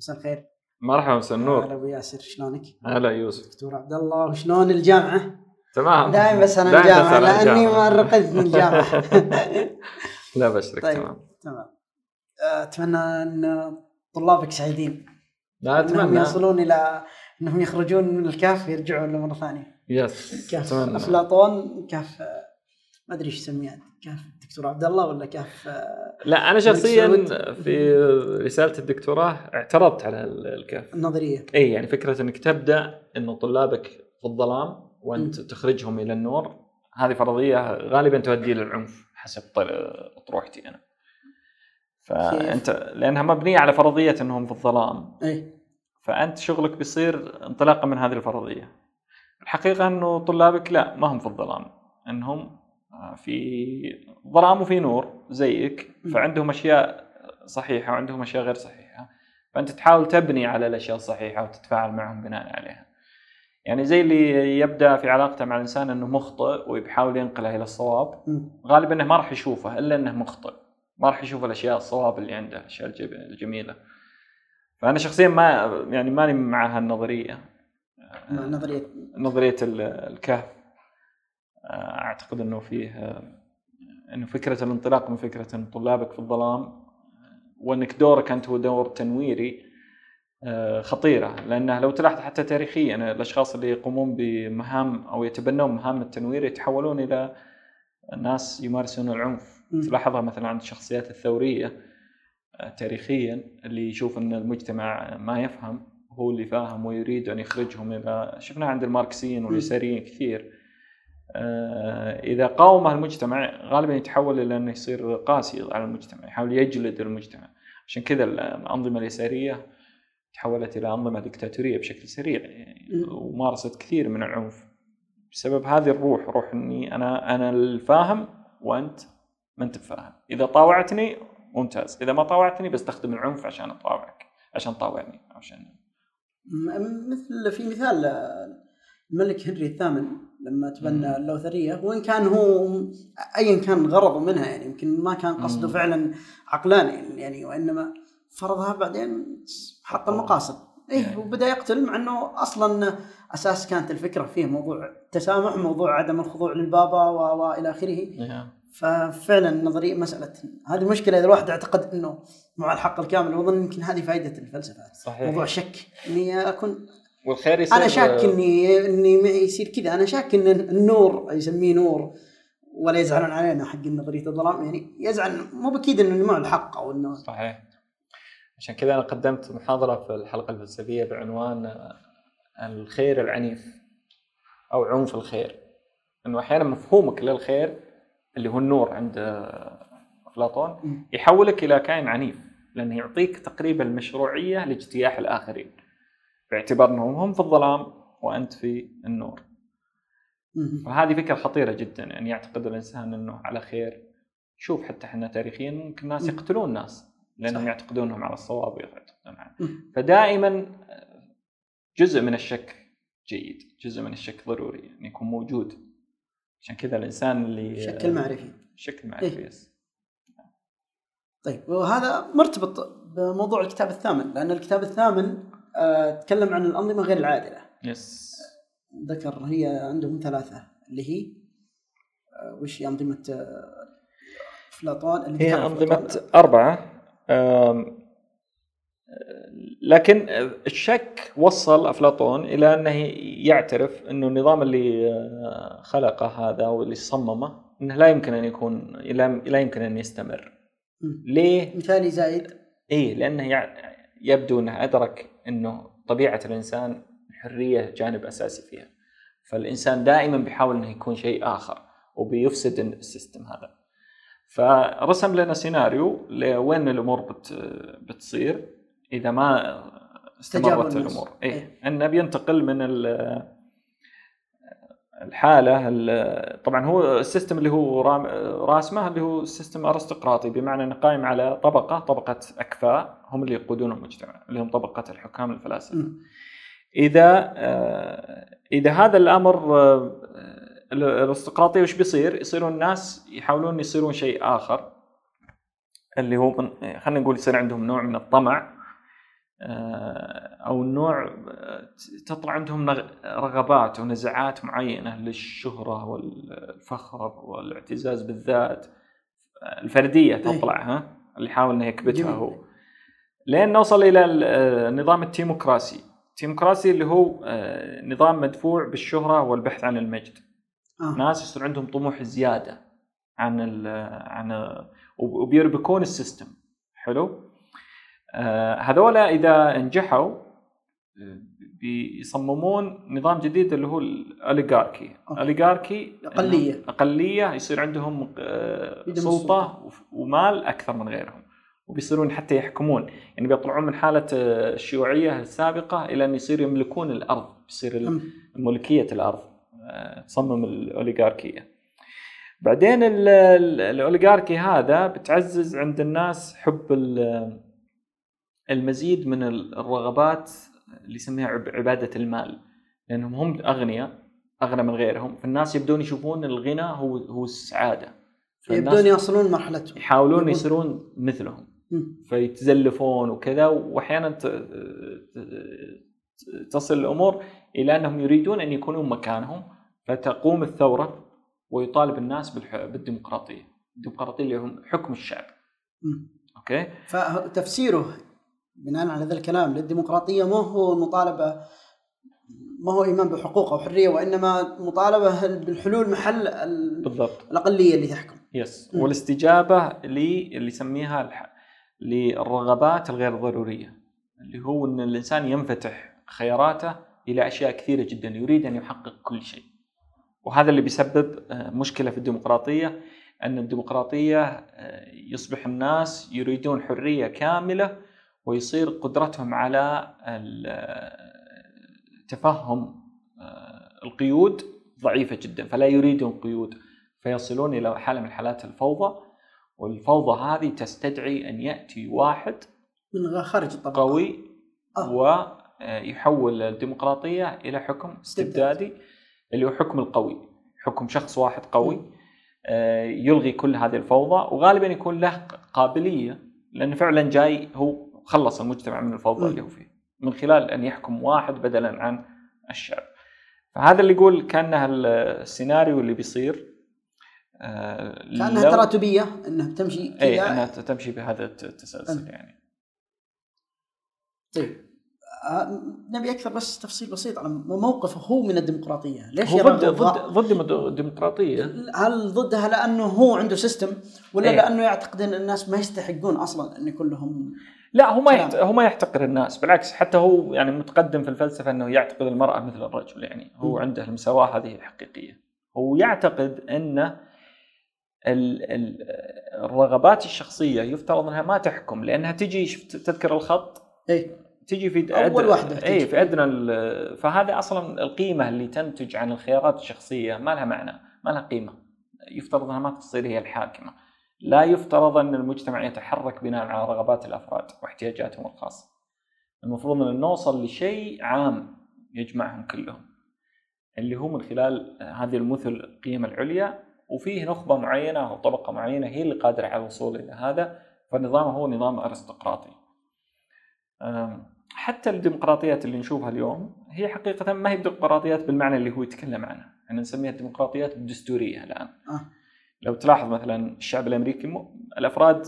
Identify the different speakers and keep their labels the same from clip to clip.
Speaker 1: مساء الخير.
Speaker 2: مرحبا مساء النور
Speaker 1: هلا أبو ياسر شلونك؟
Speaker 2: هلا يوسف.
Speaker 1: دكتور عبد الله وشلون الجامعة؟
Speaker 2: تمام.
Speaker 1: دائما بس أنا
Speaker 2: الجامعة لأني.
Speaker 1: ما رقدت من الجامعة.
Speaker 2: لا بشرك
Speaker 1: طيب.
Speaker 2: تمام.
Speaker 1: تمام. آه، أتمنى أن طلابك سعيدين.
Speaker 2: لا
Speaker 1: إنهم
Speaker 2: اتمنى
Speaker 1: يصلون إلى إنهم يخرجون من الكهف ويرجعون مره ثانية.
Speaker 2: يس
Speaker 1: كهف افلاطون كهف آه، ما أدري إيش يسميها كهف. الدكتور عبد الله ولا آه،
Speaker 2: لا أنا شخصيا. في رسالة الدكتوراه اعترضت على ال- الكهف
Speaker 1: النظرية.
Speaker 2: إي يعني فكرة إنك تبدأ إنه طلابك في الظلام وأنت تخرجهم إلى النور هذه فرضية غالبا تؤدي للعنف حسب طر- اطروحتي أنا. فانت لأنها مبنية على فرضية إنهم في الظلام.
Speaker 1: إي.
Speaker 2: فأنت شغلك بيصير انطلاقا من هذه الفرضية. الحقيقة إنه طلابك لا ما هم في الظلام إنهم في ظلام وفي نور زيك. فعندهم أشياء صحيحة وعندهم أشياء غير صحيحة. فأنت تحاول تبني على الأشياء الصحيحة وتتفاعل معهم بناء عليها. يعني زي اللي يبدأ في علاقته مع الإنسان إنه مخطئ ويحاول ينقله إلى الصواب. غالبا إنه ما راح يشوفه إلا إنه مخطئ. ما راح يشوف الأشياء الصواب اللي عنده الأشياء الجميلة. فأنا شخصيا ما يعني ماني مع
Speaker 1: هالنظرية. نظريه
Speaker 2: نظرية ال- الكهف. أعتقد إنه فيه إنه فكرة الانطلاق من فكرة إن طلابك في الظلام وإنك دورك أنت هو دور تنويري خطيرة. لانها لو تلاحظ حتى تاريخيا الأشخاص اللي يقومون بمهام أو يتبنون مهام التنوير يتحولون إلى ناس يمارسون العنف. تلاحظها مثلا عند الشخصيات الثورية تاريخيا اللي يشوف إن المجتمع ما يفهم هو اللي فاهم ويريد أن يخرجهم إلى شفناها عند الماركسيين واليساريين كثير. إذا قاومه المجتمع غالبا يتحول إلى أنه يصير قاسي على المجتمع يحاول يجلد المجتمع. عشان كذا الأنظمة اليسارية تحولت إلى أنظمة دكتاتورية بشكل سريع يعني. ومارست كثير من العنف. بسبب هذه الروح روح إني أنا أنا الفاهم وأنت ما أنت فاهم. إذا طاوعتني ممتاز إذا ما طاوعتني بستخدم العنف عشان أطاوعك عشان طاوعني عشان
Speaker 1: مثل في مثال الملك هنري الثامن. لما تبنى. اللوثرية وإن كان هو ايا كان غرضه منها يعني يمكن ما كان قصده. فعلا عقلاني يعني وإنما فرضها بعدين حط المقاصد. إيه
Speaker 2: يعني.
Speaker 1: وبدأ يقتل مع إنه أصلا أساس كانت الفكرة فيه موضوع التسامح موضوع عدم الخضوع للبابا والى آخره. ففعلا النظريه مسألة هذه المشكلة إذا الواحد اعتقد إنه مع الحق الكامل وأظن يمكن هذه فائده الفلسفة.
Speaker 2: صحيح.
Speaker 1: موضوع شك. إني أكون
Speaker 2: والخير يصير
Speaker 1: أنا شاك اني إني معي يصير كذا. أنا شاك إن النور يسميه نور ولا يزعلون علينا حق نظريه الظلام. يعني يزعل مو بأكيد إنه معه الحق أو انه
Speaker 2: صحيح. عشان كذا أنا قدمت محاضرة في الحلقة الفلسفية بعنوان الخير العنيف أو عنف الخير. إنه أحيانا مفهومك للخير اللي هو النور عند
Speaker 1: أفلاطون.
Speaker 2: يحولك إلى كائن عنيف لأنه يعطيك تقريبا المشروعية لاجتياح الآخرين. باعتبار انهم هم في الظلام وأنت في النور. فهذه فكرة خطيرة جدا يعني يعتقد الإنسان إنه على خير شوف حتى إحنا تاريخيا ممكن ناس. يقتلون ناس لأنهم
Speaker 1: صح.
Speaker 2: يعتقدونهم على الصواب ويعتقدون. فدائما جزء من الشك جيد جزء من الشك ضروري يعني يكون موجود عشان كذا الإنسان اللي
Speaker 1: الشك المعرفي
Speaker 2: الشك المعرفي
Speaker 1: إيه.
Speaker 2: يس.
Speaker 1: طيب وهذا مرتبط بموضوع الكتاب الثامن لأن الكتاب الثامن آه تكلم عن الأنظمة غير العادلة
Speaker 2: يس
Speaker 1: ذكر هي عندهم ثلاثة اللي هي آه وش هي أنظمة آه أفلاطون اللي
Speaker 2: هي. أربعة أم، لكن الشك وصل أفلاطون إلى أنه يعترف أنه النظام اللي آه، خلقه هذا واللي صممه أنه لا يمكن أن يكون لا لا يمكن أن يستمر. ليه؟
Speaker 1: مثالي زايد
Speaker 2: إيه لأنه يع- يبدو أنه أدرك أنه طبيعة الإنسان الحرية جانب أساسي فيها فالإنسان دائما بيحاول أنه يكون شيء آخر وبيفسد ال system هذا فرسم لنا سيناريو لوين الأمور بت بتصير إذا ما استمرت. الأمور
Speaker 1: إيه.
Speaker 2: إيه إنه بينتقل من الحالة ال- طبعا هو ال system اللي هو راسمه اللي هو system أرستقراطي بمعنى إنه قائم على طبقة طبقة أكفاء هم اللي يقودون المجتمع اللي هم طبقة الحكام
Speaker 1: الفلاسفة.
Speaker 2: إذا آه، إذا هذا الأمر آه، الارستقراطيه وش بيصير؟ يصيرون الناس يحاولون يصيرون شيء آخر اللي هو خلينا نقول يصير عندهم نوع من الطمع أو النوع آه، تطلع عندهم رغبات ونزعات معينة للشهرة والفخر والاعتزاز بالذات الفردية تطلع ها؟ اللي يحاول إنه يكبتها هو. لين نوصل إلى النظام التيموكراسي. ال timocracy اللي هو نظام مدفوع بالشهرة والبحث عن المجد. آه. ناس يصير عندهم طموح زيادة عن ال عن وبيربكون ال system. حلو؟ آه هذولا إذا نجحوا بيصممون نظام جديد اللي هو ال oligarchy.
Speaker 1: ال
Speaker 2: oligarchy أقلية. أقلية يصير عندهم آه، سلطة ومال أكثر من غيرهم وبيصيرون حتى يحكمون. يعني بيطلعون من حالة آه، الشيوعية السابقة إلى أن يصير يملكون الأرض بيصير ملكية الأرض آه، تصمم الأوليغاركية. بعدين الأوليغاركي هذا بتعزز عند الناس حب المزيد من الرغبات اللي يسميها عبادة المال. لأنهم هم أغنياء أغنى من غيرهم. فالناس يبدون يشوفون الغنى هو هو السعادة.
Speaker 1: يبدون يصلون مرحلتهم.
Speaker 2: يحاولون يصيرون مثلهم. فيتزلفون وكذا وأحيانا تصل الأمور إلى أنهم يريدون أن يكونون مكانهم. فتقوم الثورة ويطالب الناس بالديمقراطية. الديمقراطية اللي هم حكم الشعب. أوكي؟
Speaker 1: فتفسيره بناء على هذا الكلام للديمقراطية مو هو المطالبه ما هو إيمان بحقوق أو حرية وإنما مطالبة بالحلول محل بالضبط. الأقلية اللي تحكم.
Speaker 2: يس م. والاستجابة اللي يسميها الح... للرغبات الغير ضرورية اللي هو إن الإنسان ينفتح خياراته إلى أشياء كثيرة جدا يريد أن يحقق كل شيء. وهذا اللي بيسبب آه، مشكلة في الديمقراطية إن الديمقراطية آه، يصبح الناس يريدون حرية كاملة ويصير قدرتهم على تفهم آه، القيود ضعيفة جدا فلا يريدون قيود فيصلون إلى حالة من حالات الفوضى والفوضى هذه تستدعي أن يأتي واحد
Speaker 1: من خارج الطبقة.
Speaker 2: قوي آه. ويحول الديمقراطية إلى حكم استبدادي اللي هو حكم القوي حكم شخص واحد قوي آه، يلغي كل هذه الفوضى وغالبا يكون له قابلية لأنه فعلا جاي هو خلص المجتمع من الفوضى اللي هو فيه. من خلال أن يحكم واحد بدلا عن الشعب. فهذا اللي يقول كأنه السيناريو اللي بيصير
Speaker 1: آه كأنها تراتبيه إنها تمشي
Speaker 2: اي إنها تمشي بهذا التسلسل يعني.
Speaker 1: طيب. آه نبي أكثر بس تفصيل بسيط عن موقفه هو من الديمقراطية،
Speaker 2: ليش هو ضد ضد ضد الديمقراطيه؟
Speaker 1: هل ضدها لأنه هو عنده سيستم ولا إيه؟ لأنه يعتقد إن الناس ما يستحقون أصلا إن يكون لهم
Speaker 2: لا هو ما هو ما يحتقر الناس. بالعكس حتى هو يعني متقدم في الفلسفة إنه يعتقد المرأة مثل الرجل يعني هو م. عنده المساواة هذه الحقيقية. هو يعتقد إن الرغبات الشخصية يفترض إنها ما تحكم لأنها تجي تذكر الخط؟
Speaker 1: اي
Speaker 2: تجي في
Speaker 1: أول واحدة
Speaker 2: اي في أدنى فهذا أصلا القيمة اللي تنتج عن الخيارات الشخصية ما لها معنى ما لها قيمة. يفترض إنها ما تصير هي الحاكمة. لا يفترض أن المجتمع يتحرك بناء على رغبات الأفراد واحتياجاتهم الخاصة. المفروض أن نوصل لشيء عام يجمعهم كلهم. اللي هو من خلال هذه المثل القيم العليا وفيه نخبة معينة أو طبقة معينة هي اللي قادرة على الوصول إلى هذا فالنظام هو نظام أرستقراطي. حتى الديمقراطيات اللي نشوفها اليوم هي حقيقة ما هي ديمقراطيات بالمعنى اللي هو يتكلم عنها، إحنا نسميها الديمقراطيات الدستورية الآن. لو تلاحظ مثلا الشعب الأمريكي م... الأفراد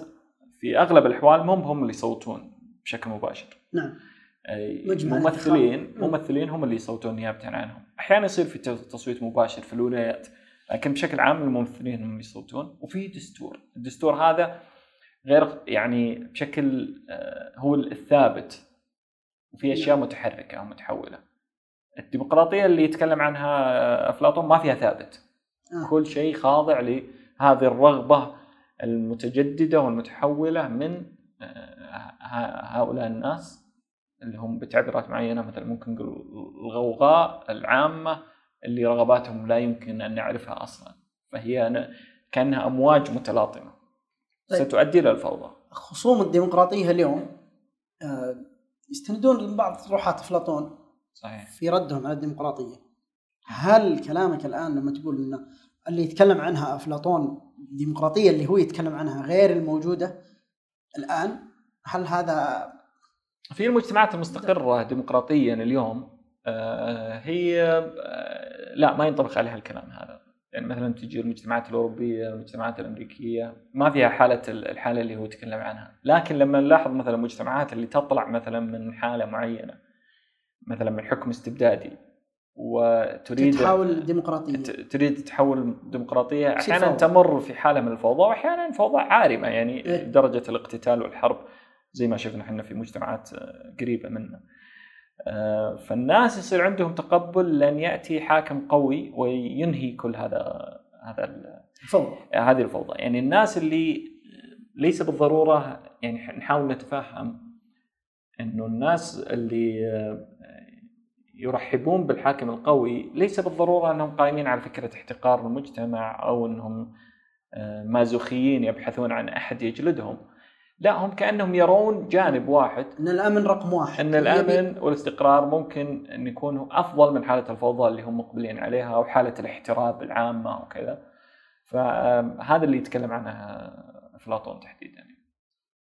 Speaker 2: في أغلب الأحوال هم هم اللي يصوتون بشكل مباشر.
Speaker 1: نعم.
Speaker 2: ممثلين ممثلين هم اللي يصوتون نيابه عنهم، أحيانا يصير في تصويت مباشر في الولايات، لكن بشكل عام الممثلين هم اللي يصوتون، وفي دستور، الدستور هذا غير يعني بشكل آه، هو الثابت وفي أشياء نعم. متحركة أو متحولة. الديمقراطية اللي يتكلم عنها أفلاطون ما فيها ثابت. آه. كل شيء خاضع هذه الرغبة المتجددة والمتحولة من آه، هؤلاء الناس اللي هم بتعبيرات معينة مثلا ممكن نقول الغوغاء العامة اللي رغباتهم لا يمكن أن نعرفها أصلا. فهي كأنها أمواج متلاطمة. طيب. ستؤدي إلى الفوضى.
Speaker 1: خصوم الديمقراطية اليوم آه، يستندون لبعض روحات أفلاطون
Speaker 2: صحيح.
Speaker 1: في ردهم على الديمقراطية. هل كلامك الآن لما تقول أن اللي يتكلم عنها أفلاطون الديمقراطية اللي هو يتكلم عنها غير الموجودة الآن هل هذا
Speaker 2: في المجتمعات المستقرة ديمقراطيا اليوم آه، هي آه، لا ما ينطبق عليها الكلام هذا. يعني مثلا تجي المجتمعات الأوروبية المجتمعات الأمريكية ما فيها حالة الحالة اللي هو تكلم عنها. لكن لما نلاحظ مثلا المجتمعات اللي تطلع مثلا من حالة معينة مثلا من حكم استبدادي وتريد
Speaker 1: تحول ديمقراطيه
Speaker 2: تريد تحول ديمقراطيه أحيانا تمر في حالة من الفوضى وأحيانا فوضى عارمة يعني إيه؟ درجة الاقتتال والحرب زي ما شفنا إحنا في مجتمعات قريبة منا. آه، فالناس يصير عندهم تقبل لن يأتي حاكم قوي وينهي كل هذا هذا
Speaker 1: الفوضى.
Speaker 2: هذه الفوضى. يعني الناس اللي ليس بالضرورة يعني نحاول نتفهم إنه الناس اللي آه، يرحبون بالحاكم القوي ليس بالضرورة أنهم قائمين على فكرة احتقار المجتمع أو أنهم آه، مازوخيين يبحثون عن أحد يجلدهم. لا هم كأنهم يرون جانب واحد.
Speaker 1: إن الأمن رقم واحد.
Speaker 2: إن الأمن والاستقرار ممكن أن يكون أفضل من حالة الفوضى اللي هم مقبلين عليها أو حالة الاحتراب العامة وكذا فهذا اللي يتكلم عنه أفلاطون تحديدا.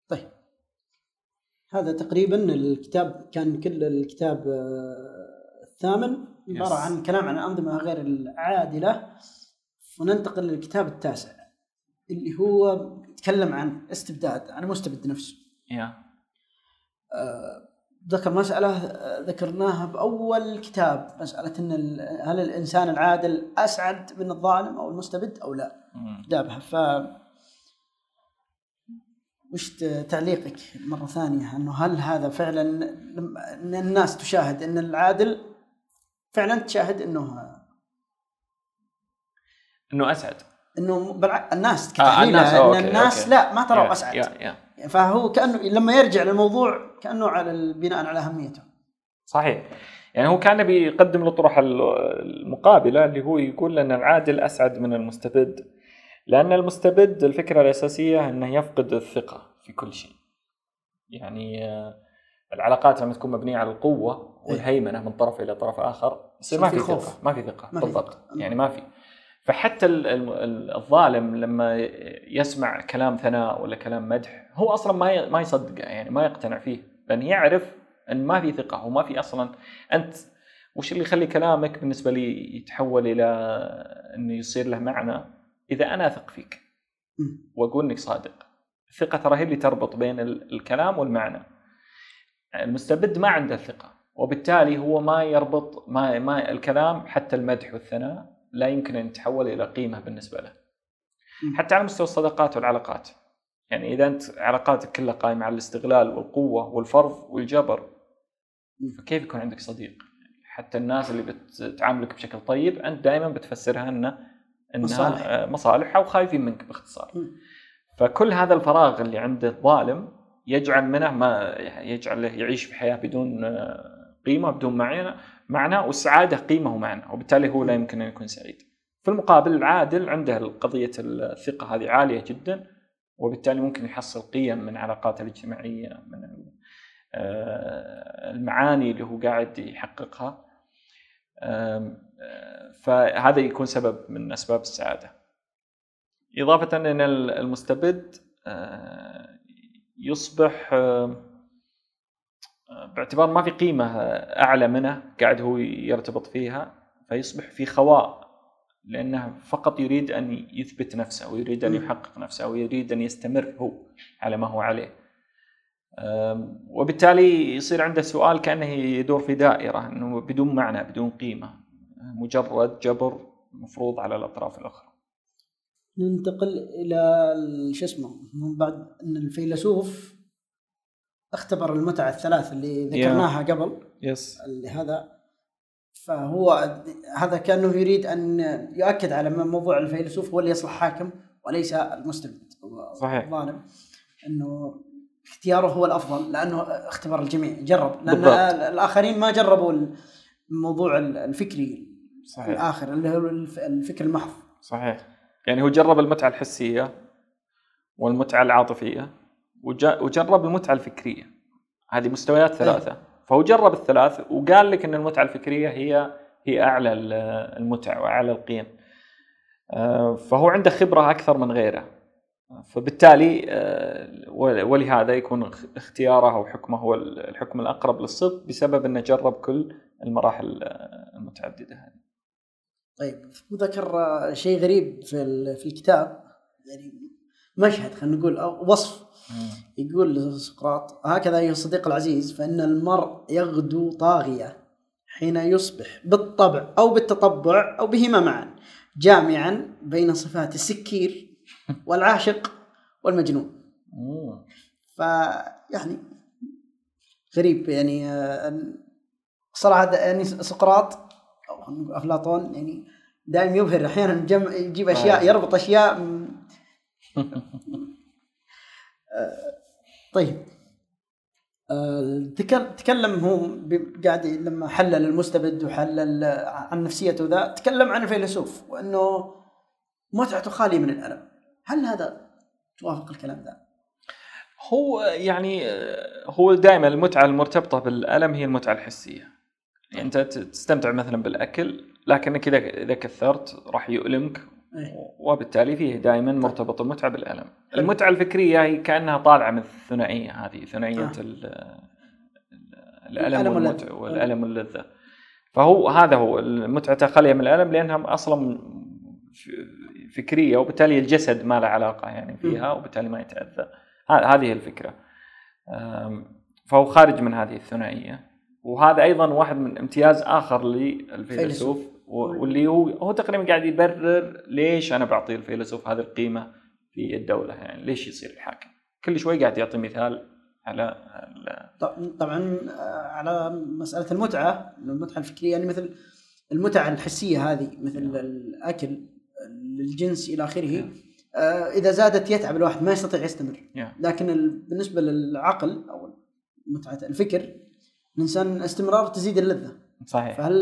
Speaker 1: طيب. هذا تقريبا الكتاب كان كل الكتاب آه، الثامن عبارة عن كلام عن الانظمه غير العادلة وننتقل للكتاب التاسع اللي هو يتكلم عن استبداد عن مستبد نفسه
Speaker 2: yeah.
Speaker 1: آه ذكر مسألة آه، ذكرناها بأول كتاب مسألة أن هل الإنسان العادل أسعد من الظالم أو المستبد أو لا؟ جابها ف وش تعليقك مرة ثانية؟ أنه هل هذا فعلا أن الناس تشاهد أن العادل فعلا تشاهد أنه
Speaker 2: أنه أسعد
Speaker 1: إنه بالع... الناس كتحليل آه الناس, okay. الناس okay. لا ما ترى أسعد يا يا. فهو كأنه لما يرجع للموضوع كأنه على بناء على أهميته
Speaker 2: صحيح يعني هو كان بيقدم الاطروحه المقابلة اللي هو يقول ان العادل أسعد من المستبد لأن المستبد الفكرة الأساسية إنه يفقد الثقة في كل شيء يعني آه، العلاقات لما تكون مبنية على القوة والهيمنه من طرف إلى طرف آخر يصير ما في ثقة. ما في ثقة. بالضبط. يعني ما في. فحتى الظالم لما يسمع كلام ثناء ولا كلام مدح هو أصلا ما ما يصدقه يعني ما يقتنع فيه. لأن يعرف إن ما في ثقة وما في أصلا. أنت وش اللي يخلي كلامك بالنسبة لي يتحول إلى إنه يصير له معنى؟ إذا أنا أثق فيك وأقول إنك صادق الثقة ترى هي اللي تربط بين الكلام والمعنى. المستبد ما عنده الثقه وبالتالي هو ما يربط ما, ما الكلام حتى المدح والثناء لا يمكن أن يتحول إلى قيمة بالنسبة له. حتى على مستوى الصداقات والعلاقات. يعني إذا أنت علاقاتك كلها قائمة على الاستغلال والقوة والفرض والجبر فكيف يكون عندك صديق؟ حتى الناس اللي بتعاملك بشكل طيب أنت دائما بتفسرها إنه انها مصالح, مصالح أو خايفين منك باختصار. فكل هذا الفراغ اللي عند الظالم يجعل منه ما يجعله يعيش في حياة بدون قيمة بدون معنى معنى والسعاده قيمة ومعنى وبالتالي هو لا يمكن أن يكون سعيد. في المقابل العادل عنده قضية الثقة هذه عالية جدا وبالتالي ممكن يحصل قيم من علاقاته الاجتماعية من آه، المعاني اللي هو قاعد يحققها فهذا يكون سبب من أسباب السعادة. إضافة ان المستبد آه، يصبح باعتبار ما في قيمة أعلى منه قاعد هو يرتبط فيها فيصبح في خواء لأنه فقط يريد أن يثبت نفسه ويريد أن يحقق نفسه ويريد أن يستمر هو على ما هو عليه. وبالتالي يصير عنده سؤال كأنه يدور في دائرة أنه بدون معنى بدون قيمة. مجرد جبر مفروض على الأطراف الأخرى.
Speaker 1: ننتقل إلى شو اسمه من بعد أن الفيلسوف اختبر المتعة الثلاث اللي ذكرناها yeah. قبل.
Speaker 2: يس.
Speaker 1: yes. اللي هذا. فهو هذا كأنه يريد أن يؤكد على موضوع الفيلسوف هو اللي يصلح حاكم وليس المستبد.
Speaker 2: صحيح.
Speaker 1: الظالم إنه اختياره هو الأفضل لأنه اختبر الجميع. جرب. لأن بالضبط. الآخرين ما جربوا الموضوع الفكري
Speaker 2: صحيح.
Speaker 1: الآخر اللي هو الفكر المحض.
Speaker 2: صحيح. يعني هو جرب المتعة الحسية والمتعة العاطفية. وجرب المتعة الفكرية. هذه مستويات إيه. ثلاثة. فهو جرب الثلاث وقال لك إن المتعة الفكرية هي هي أعلى المتع وأعلى القيم. آه، فهو عنده خبرة أكثر من غيره. فبالتالي آه، ولهذا يكون اختياره أو حكمه هو الحكم الأقرب للصدق بسبب إنه جرب كل المراحل المتعددة هذه.
Speaker 1: طيب ذكر شيء غريب في في الكتاب. يعني مشهد خلينا نقول أو وصف يقول سقراط هكذا أيها الصديق العزيز فإن المرء يغدو طاغية حين يصبح بالطبع أو بالتطبع أو بهما معا جامعا بين صفات السكير والعاشق والمجنون. فيعني غريب يعني آه، صراحة يعني سقراط أو أفلاطون يعني دائما يبهر أحيانا يجيب أشياء آه. يربط أشياء آه، طيب تكلم هو قاعد لما حلل المستبد وحلل عن نفسيته ذا تكلم عن الفيلسوف وأنه متعته خالية من الألم هل هذا توافق الكلام ذا؟
Speaker 2: هو يعني هو دائما المتعة المرتبطة بالألم هي المتعة الحسية يعني أنت تستمتع مثلا بالأكل لكنك إذا إذا كثرت راح يؤلمك. وبالتالي فيه دائما طيب. مرتبط المتعة بالألم. المتعة الفكرية هي كأنها طالعة من الثنائية هذه ثنائية آه. الألم والمتعة والألم واللذة. فهو هذا هو المتعة خاليه من الألم لأنها أصلا فكرية وبالتالي الجسد ما له علاقة يعني فيها وبالتالي ما يتأذى. هذه الفكرة. فهو خارج من هذه الثنائية. وهذا أيضا واحد من امتياز آخر للفيلسوف. واللي هو هو تقريبا قاعد يبرر ليش أنا بعطي الفيلسوف هذه القيمة في الدولة يعني ليش يصير الحاكم كل شوي قاعد يعطي مثال على
Speaker 1: طبعا آه، على مسألة المتعة المتعة الفكرية يعني مثل المتعة الحسية هذه مثل نعم. الأكل للجنس إلى آخره yeah. آه إذا زادت يتعب الواحد ما يستطيع يستمر yeah. لكن بالنسبة للعقل أو متعة الفكر الإنسان استمرار تزيد اللذة
Speaker 2: صحيح.
Speaker 1: فهل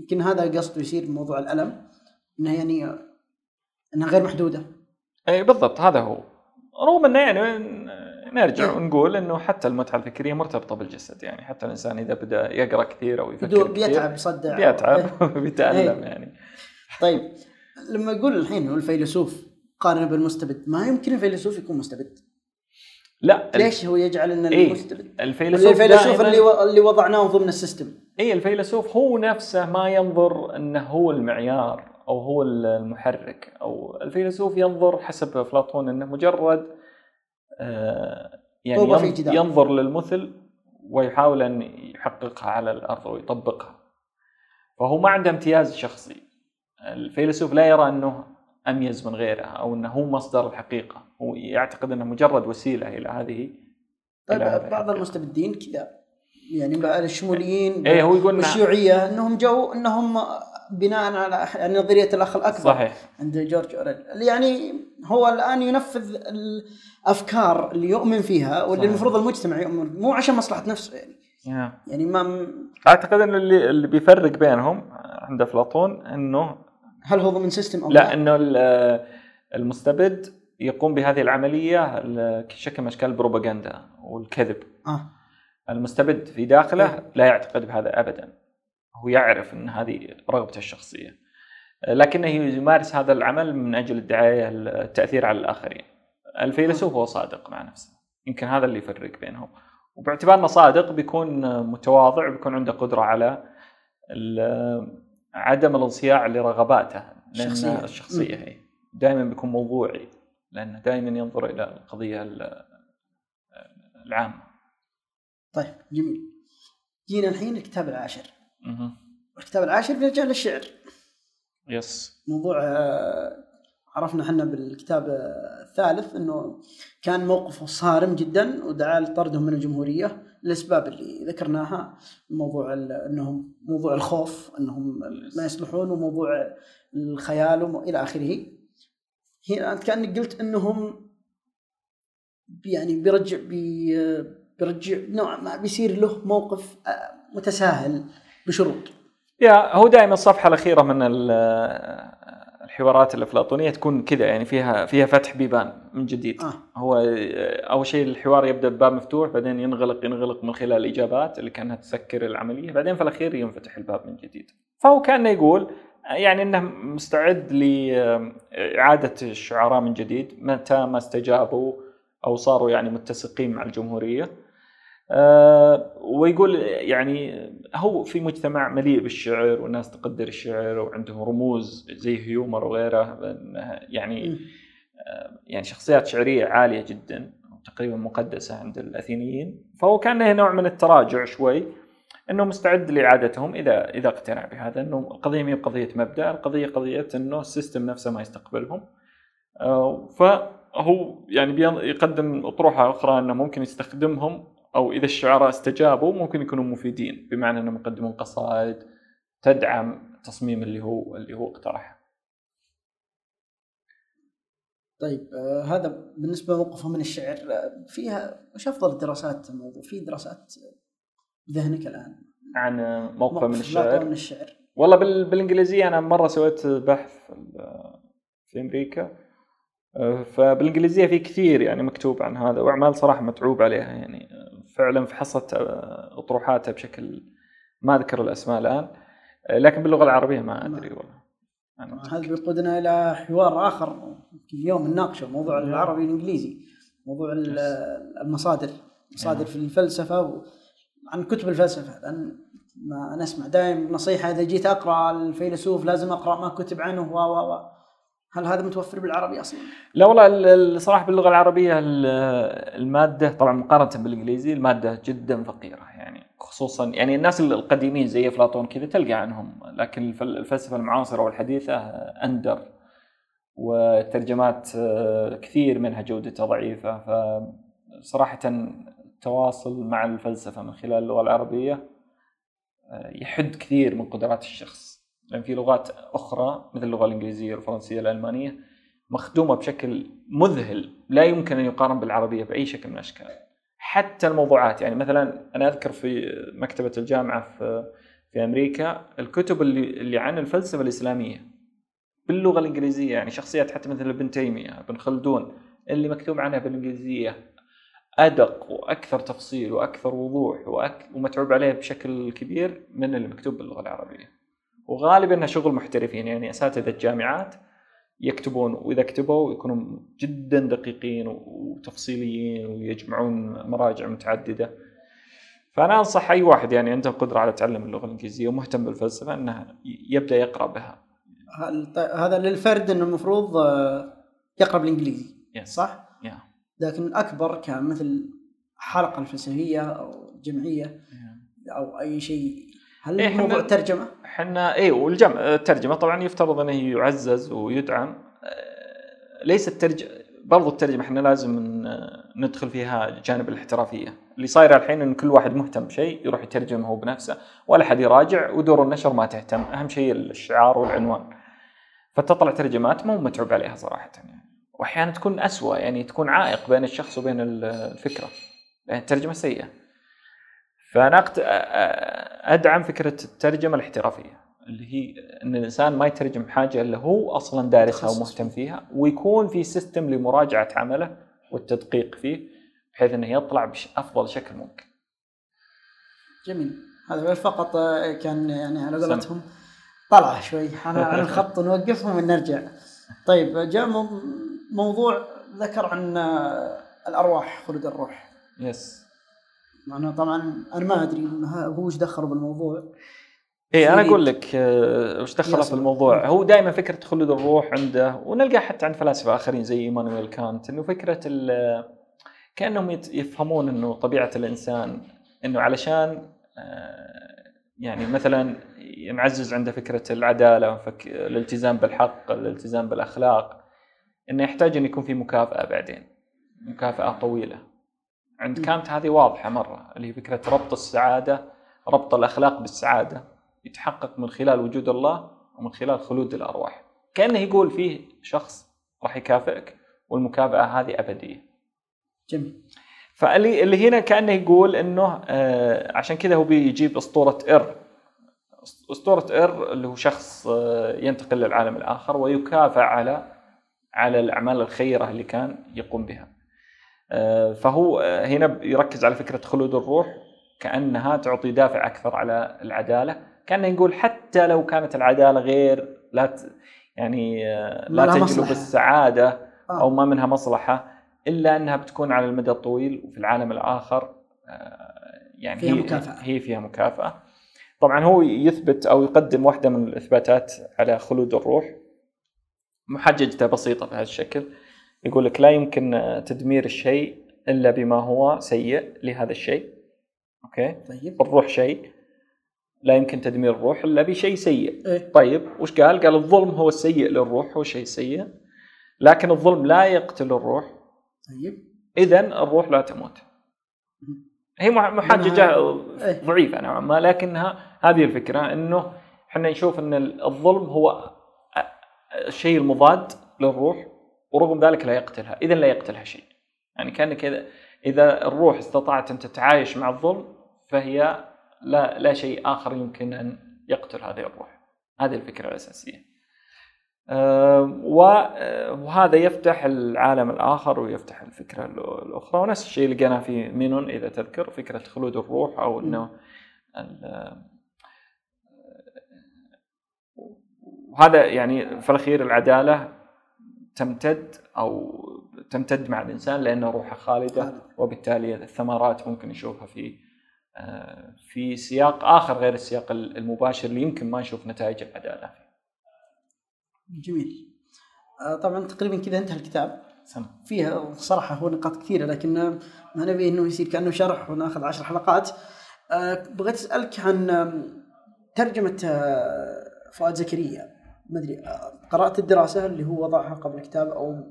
Speaker 1: يمكن هذا قصده يصير بموضوع الألم؟ إنها يعني إنها غير محدودة.
Speaker 2: اي بالضبط هذا هو. رغم إنه يعني نرجع yeah. ونقول إنه حتى المتعة الفكرية مرتبطة بالجسد. يعني حتى الإنسان إذا بدأ يقرأ كثير أو يفكر كثير
Speaker 1: بيتعب يصدع.
Speaker 2: بيتعب بيتألم يعني.
Speaker 1: طيب لما يقول الحين هو الفيلسوف قارن بالمستبد ما يمكن الفيلسوف يكون مستبد؟
Speaker 2: لا
Speaker 1: ليش هو يجعل إن
Speaker 2: إيه؟
Speaker 1: المستبد
Speaker 2: الفيلسوف
Speaker 1: الفيلسوف اللي و... اللي وضعناه ضمن السيستم.
Speaker 2: اي الفيلسوف هو نفسه ما ينظر إنه هو المعيار أو هو المحرك أو الفيلسوف ينظر حسب أفلاطون إنه مجرد آه يعني ينظر, ينظر للمثل ويحاول أن يحققها على الأرض ويطبقها. فهو ما عنده امتياز شخصي. الفيلسوف لا يرى إنه اميز من غيره أو إنه هو مصدر الحقيقة هو يعتقد إنه مجرد وسيلة إلى هذه
Speaker 1: طيب إلى بعض المستبدين كذا يعني الشموليين
Speaker 2: إيه هو يقول
Speaker 1: والشيوعية إنهم جو إنهم بناء على يعني نظرية الأخ الأكبر
Speaker 2: صحيح.
Speaker 1: عند جورج أوريل. يعني هو الآن ينفذ الأفكار اللي يؤمن فيها واللي صحيح. المفروض المجتمع يؤمن مو عشان مصلحة نفسه يعني. يعني ما
Speaker 2: أعتقد إن اللي اللي بيفرق بينهم عند أفلاطون إنه
Speaker 1: هل هو ضمن system
Speaker 2: أو لا؟ إنه المستبد يقوم بهذه العملية كشكل من اشكال البروباغندا والكذب.
Speaker 1: آه.
Speaker 2: المستبد في داخله آه. لا يعتقد بهذا ابدا. هو يعرف إن هذه رغبته الشخصية. لكنه يمارس هذا العمل من أجل الدعايه التأثير على الآخرين. الفيلسوف هو صادق مع نفسه. يمكن هذا اللي يفرق بينهم. وباعتبار انه صادق بيكون متواضع وبيكون عنده قدرة على عدم الانصياع لرغباته الشخصية الشخصيه هي. دائما بيكون موضوعي لأنه دائما ينظر إلى القضية العامة.
Speaker 1: طيب جميل. جينا الحين الكتاب العاشر. الكتاب العاشر بيرجع للشعر.
Speaker 2: يس.
Speaker 1: موضوع آه، عرفنا إحنا بالكتاب الثالث إنه كان موقفه صارم جدا ودعا لطردهم من الجمهورية. الأسباب اللي ذكرناها موضوع انهم موضوع الخوف إنهم ما يصلحون وموضوع الخيال والى آخره. هنا أنت كأنك قلت إنهم يعني بيرجع بي بيرجع نوع ما بيصير له موقف آه، متساهل بشروط.
Speaker 2: يا هو دائما الصفحة الأخيرة من الحوارات الإفلاطونية تكون كذا يعني فيها فيها فتح بيبان من جديد
Speaker 1: آه.
Speaker 2: هو أول شيء الحوار يبدأ بباب مفتوح بعدين ينغلق ينغلق من خلال الاجابات اللي كانها تسكر العملية بعدين في الأخير ينفتح الباب من جديد فهو كان يقول يعني إنه مستعد لاعاده الشعراء من جديد متى ما استجابوا أو صاروا يعني متسقين مع الجمهورية. أه ويقول يعني هو في مجتمع مليء بالشعر والناس تقدر الشعر وعندهم رموز زي هيومر وغيره يعني أه يعني شخصيات شعرية عالية جدا تقريبا مقدسة عند الأثينيين فهو كان نوع من التراجع شوي إنه مستعد لإعادتهم إذا إذا اقتنع بهذا إنه القضية هي قضية مبدأ، القضية قضية إنه السيستم نفسه ما يستقبلهم. آه، فهو يعني يقدم أطروحة أخرى إنه ممكن يستخدمهم أو إذا الشعراء استجابوا ممكن يكونوا مفيدين بمعنى أنهم يقدمون قصائد تدعم التصميم اللي هو اللي هو اقترحه.
Speaker 1: طيب آه هذا بالنسبة لموقفه من الشعر آه، فيها وش أفضل الدراسات الموضوع؟ في دراسات ذهنك الآن
Speaker 2: عن موقفه من الشعر
Speaker 1: من الشعر
Speaker 2: والله بالإنجليزية أنا مرة سويت بحث في أمريكا فبالإنجليزية في كثير يعني مكتوب عن هذا وأعمال صراحة متعوب عليها يعني فعلا فحصت أطروحاتها بشكل ما أذكر الأسماء الآن لكن باللغة العربية ما أدري والله.
Speaker 1: هذا بيقودنا إلى حوار آخر اليوم نناقشه موضوع العربي والإنجليزي موضوع المصادر مصادر في الفلسفة عن كتب الفلسفة. لأن ما أنا أسمع دائما نصيحة إذا جيت أقرأ الفيلسوف لازم أقرأ ما كتب عنه و و و هل هذا متوفر بالعربي أصلا؟
Speaker 2: لا والله الصراحه باللغة العربية المادة طبعا مقارنة بالإنجليزي المادة جدا فقيرة يعني خصوصا يعني الناس القديمين زي أفلاطون كذا تلقى عنهم لكن الفلسفة المعاصرة والحديثة أندر وترجمات كثير منها جودتها ضعيفة فصراحة التواصل مع الفلسفة من خلال اللغة العربية آه، يحد كثير من قدرات الشخص لأن في لغات أخرى مثل اللغة الإنجليزية والفرنسية الألمانية مخدومة بشكل مذهل لا يمكن أن يقارن بالعربية بأي شكل من الأشكال حتى الموضوعات يعني مثلا أنا أذكر في مكتبة الجامعة في في أمريكا الكتب اللي اللي عن الفلسفة الإسلامية باللغة الإنجليزية يعني شخصيات حتى مثل ابن تيمية ابن خلدون اللي مكتوب عنها بالإنجليزية أدق وأكثر تفصيل وأكثر وضوح وأك... ومتعوب عليه بشكل كبير من اللي مكتوب باللغة العربية. وغالبا انها شغل محترفين يعني أساتذة جامعات يكتبون وإذا كتبوا يكونوا جدا دقيقين وتفصيليين ويجمعون مراجع متعددة. فأنا أنصح أي واحد يعني عنده قدره على تعلم اللغة الإنجليزية ومهتم بالفلسفة إنه يبدأ يقرأ بها.
Speaker 1: هذا للفرد إنه المفروض آه، يقرأ بالإنجليزي
Speaker 2: yes.
Speaker 1: صح؟
Speaker 2: yeah.
Speaker 1: لكن الاكبر كان مثل حلقة الفلسفية أو جمعيه أو أي شيء هل إيه موضوع ترجمه؟
Speaker 2: إحنا اي والجمع الترجمة. طبعا يفترض أنه يعزز ويدعم. آه، ليس الترجمه برضو الترجمة إحنا لازم ندخل فيها جانب الاحترافية. اللي صايره الحين إن كل واحد مهتم بشيء يروح يترجم هو بنفسه ولا حد يراجع ودور النشر ما تهتم. أهم شيء الشعار والعنوان. فتطلع ترجمات مو متعوب عليها صراحة يعني. واحيانا تكون اسوء يعني تكون عائق بين الشخص وبين الفكرة. يعني الترجمة سيئة. فانا أدعم فكرة الترجمة الاحترافية اللي هي إن الإنسان ما يترجم حاجة إلا هو أصلا دارسها ومهتم فيها ويكون في سيستم لمراجعة عمله والتدقيق فيه بحيث إنه يطلع بافضل شكل ممكن.
Speaker 1: جميل. هذا فقط كان يعني على قولتهم. طلع شوي. على الخط نوقفهم ونرجع. طيب جاء موضوع ذكر عن الأرواح خلود الروح.
Speaker 2: يس
Speaker 1: معنا طبعا أنا ما أدري هو إيش دخله بالموضوع.
Speaker 2: اي أنا أقول لك آه، وش دخله في الموضوع هو دائما فكرة خلود الروح عنده ونلقاه حتى عند فلاسفة آخرين زي إيمانويل كانت إنه فكرة كأنهم يفهمون إنه طبيعة الإنسان إنه علشان آه، يعني مثلا معزز عنده فكرة العدالة الالتزام بالحق الالتزام بالأخلاق إنه يحتاج إن يكون في مكافأة بعدين مكافأة طويلة. عند كانت هذه واضحة مرة اللي هي فكرة ربط السعادة ربط الأخلاق بالسعادة يتحقق من خلال وجود الله ومن خلال خلود الأرواح. كأنه يقول فيه شخص راح يكافئك والمكافأة هذه أبدية.
Speaker 1: جميل.
Speaker 2: فاللي اللي هنا كأنه يقول إنه آه عشان كذا هو بيجيب أسطورة إر. أسطورة إر اللي هو شخص آه ينتقل للعالم الآخر ويكافئ على على الأعمال الخيرة اللي كان يقوم بها. آه، فهو هنا يركز على فكرة خلود الروح كأنها تعطي دافع أكثر على العدالة. كان نقول حتى لو كانت العدالة غير لا ت... يعني آه، لا تجلب السعادة آه. أو ما منها مصلحة إلا أنها بتكون على المدى الطويل وفي العالم الآخر يعني
Speaker 1: فيها هي مكافأة.
Speaker 2: هي فيها مكافأة. طبعا هو يثبت أو يقدم واحدة من الإثباتات على خلود الروح. محججته بسيطة بهذا الشكل. يقول لك لا يمكن تدمير الشيء إلا بما هو سيء لهذا الشيء. أوكي؟
Speaker 1: طيب.
Speaker 2: الروح شيء. لا يمكن تدمير الروح إلا بشيء سيء.
Speaker 1: إيه؟
Speaker 2: طيب وش قال؟ قال الظلم هو السيء للروح هو شيء سيء. لكن الظلم لا يقتل الروح.
Speaker 1: طيب.
Speaker 2: اذا الروح لا تموت. هي محججه
Speaker 1: إيه.
Speaker 2: ضعيفة نوعا ما لكنها هذه الفكرة إنه إحنا نشوف إن الظلم هو الشيء المضاد للروح. ورغم ذلك لا يقتلها. اذا لا يقتلها شيء. يعني كأن كذا إذا الروح استطاعت أن تتعايش مع الظلم فهي لا لا شيء آخر يمكن أن يقتل هذه الروح. هذه الفكرة الأساسية. وهذا يفتح العالم الآخر ويفتح الفكرة الأخرى. ونفس الشيء لقيناه في مينون إذا تذكر فكرة خلود الروح أو إنه وهذا يعني في الأخير العدالة تمتد أو تمتد مع الإنسان لأن روحه خالدة وبالتالي الثمرات ممكن نشوفها في آه، في سياق آخر غير السياق المباشر اللي يمكن ما نشوف نتائج العدالة فيه.
Speaker 1: جميل. آه، طبعا تقريبا كذا انتهى الكتاب.
Speaker 2: سنة.
Speaker 1: فيها صراحة هو نقاط كثيرة لكن ما نبي إنه يصير كأنه شرح ونأخذ عشر حلقات. آه، بغيت أسألك عن ترجمة فؤاد زكريا ما أدري قرأت الدراسة اللي هو وضعها قبل الكتاب أو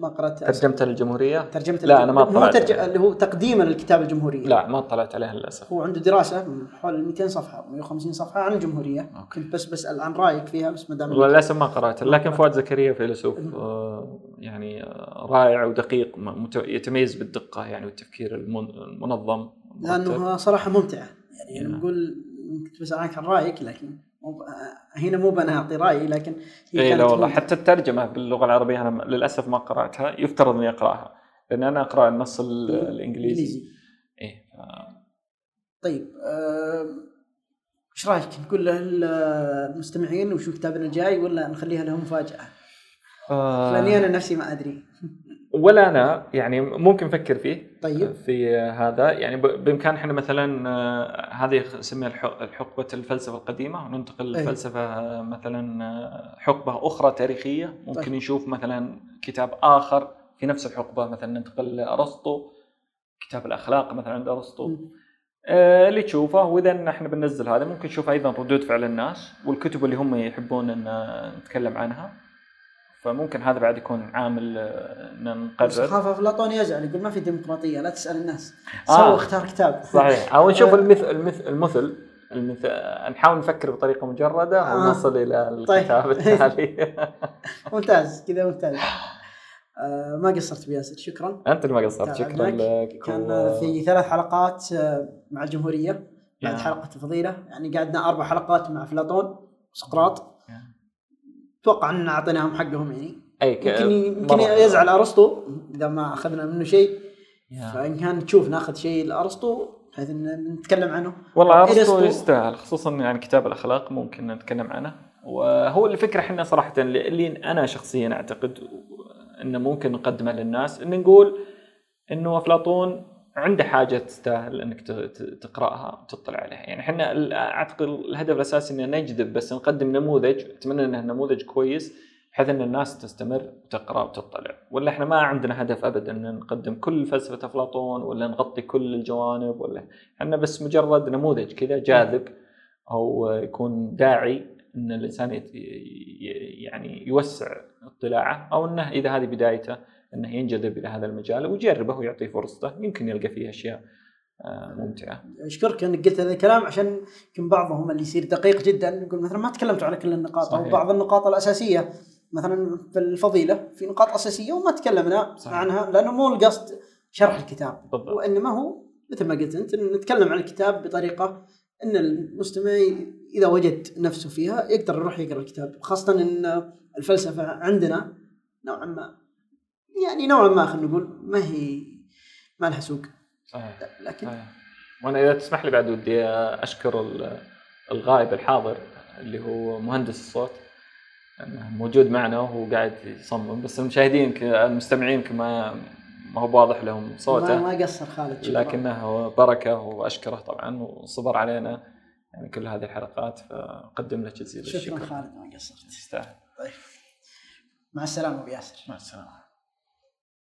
Speaker 1: ما قرأت
Speaker 2: ترجمة للجمهورية؟
Speaker 1: ترجمة
Speaker 2: لا أنا ما
Speaker 1: طلعت. ترج... اللي هو تقديما للكتاب الجمهورية.
Speaker 2: لا ما طلعت عليها للأسف.
Speaker 1: هو عنده دراسة حول 200 صفحة 150 صفحة عن الجمهورية. أوكي. كنت بس بسأل عن رأيك فيها بس ما دام
Speaker 2: للأسف ما قرأت. لكن فؤاد زكريا فيلسوف آه، يعني رائع ودقيق يتميز بالدقة يعني والتفكير المنظم
Speaker 1: لأنه صراحة ممتعة. يعني نعم. نقول كنت بسأل عنك عن رأيك لكن هنا مو بنا اعطي رايي لكن
Speaker 2: هي اي لا والله. حتى الترجمة باللغة العربية أنا للأسف ما قرأتها. يفترض إني أقرأها لأن أنا أقرأ النص الإنجليزي. إيه ف...
Speaker 1: طيب إيش رأيك؟ نقول للمستمعين وشو كتابنا الجاي ولا نخليها لهم مفاجأة؟ آه... لاني أنا نفسي ما أدري.
Speaker 2: ولا أنا يعني ممكن نفكر فيه
Speaker 1: طيب.
Speaker 2: في هذا. يعني بإمكان إحنا مثلا آه، هذه نسميها حقبه الفلسفة القديمة وننتقل للفلسفه مثلا آه، حقبة أخرى تاريخية. ممكن طيب. نشوف مثلا كتاب آخر في نفس الحقبة مثلا ننتقل لأرسطو كتاب الأخلاق مثلا عند أرسطو. آه اللي تشوفه وإذا إحنا بننزل هذا ممكن نشوف أيضا ردود فعل الناس والكتب اللي هم يحبون أن نتكلم عنها. فممكن هذا بعد يكون عامل آه، ان نقرر بس
Speaker 1: اخاف أفلاطون يزعل يقول ما في ديمقراطية لا تسأل الناس. آه. سووا اختار كتاب.
Speaker 2: صحيح. أو نشوف المثل المثل المثل المثل نحاول نفكر بطريقة مجردة آه. ونصل إلى طيب. الكتاب طيب. التالي.
Speaker 1: ممتاز كذا ممتاز. آه ما قصرت بياسر شكرا.
Speaker 2: أنت اللي ما قصرت شكرا لك
Speaker 1: كان و... في ثلاث حلقات آه، مع الجمهورية. بعد حلقة الفضيله يعني قعدنا أربع حلقات مع أفلاطون وسقراط أتوقع أن أعطيناهم حقهم يعني.
Speaker 2: أي
Speaker 1: يمكن يمكن يزعل أرسطو إذا ما أخذنا منه شيء. فإن كان تشوف ناخذ شيء لأرسطو بحيث إن نتكلم عنه.
Speaker 2: والله أرسطو يستاهل خصوصا يعني كتاب الأخلاق ممكن نتكلم عنه. وهو الفكرة إحنا صراحة اللي أنا شخصيا أعتقد إنه ممكن نقدمه للناس إن نقول إنه أفلاطون عنده حاجة تستاهل إنك تقرأها وتطلع عليها. يعني إحنا أعتقد الهدف الأساسي ان نجذب بس نقدم نموذج أتمنى إنه نموذج كويس بحيث إن الناس تستمر وتقرأ وتطلع. ولا إحنا ما عندنا هدف ابدا إن نقدم كل فلسفة أفلاطون ولا نغطي كل الجوانب ولا إحنا بس مجرد نموذج كذا جاذب أو يكون داعي إن الإنسان يعني يوسع اطلاعه أو إنه إذا هذه بدايته إنه ينجذب إلى هذا المجال ويجربه ويعطيه فرصته يمكن يلقى فيه أشياء آه، ممتعة.
Speaker 1: أشكرك إنك قلت هذا الكلام عشان يمكن بعضهم اللي يصير دقيق جدا يقول مثلا ما تكلمتوا على كل النقاط صحيح. أو بعض النقاط الأساسية مثلا في الفضيلة في نقاط أساسية وما تكلمنا صحيح. عنها لأنه مو القصد شرح الكتاب بالضبط. وإنما هو مثل ما قلت أنت نتكلم عن الكتاب بطريقة إن المستمع إذا وجد نفسه فيها يقدر يروح يقرأ الكتاب خاصة إن الفلسفة عندنا نوعا ما يعني نوعا ما خلينا نقول ما هي ما لها سوق.
Speaker 2: صحيح. لكن صحيح. وأنا إذا تسمح لي بعد ودي أشكر الغائب الحاضر اللي هو مهندس الصوت. موجود معنا وهو قاعد يصمم. بس المشاهدين المستمعين ما ما هو واضح لهم صوته.
Speaker 1: ما, ما قصر خالد
Speaker 2: شكرا. لكنه بركة وأشكره طبعا وصبر علينا. يعني كل هذه الحلقات فقدم له جزيل
Speaker 1: الشكر شكرا خالد ما قصرت.
Speaker 2: تستاهل.
Speaker 1: طيب. مع السلامة أبو ياسر.
Speaker 2: مع السلامة.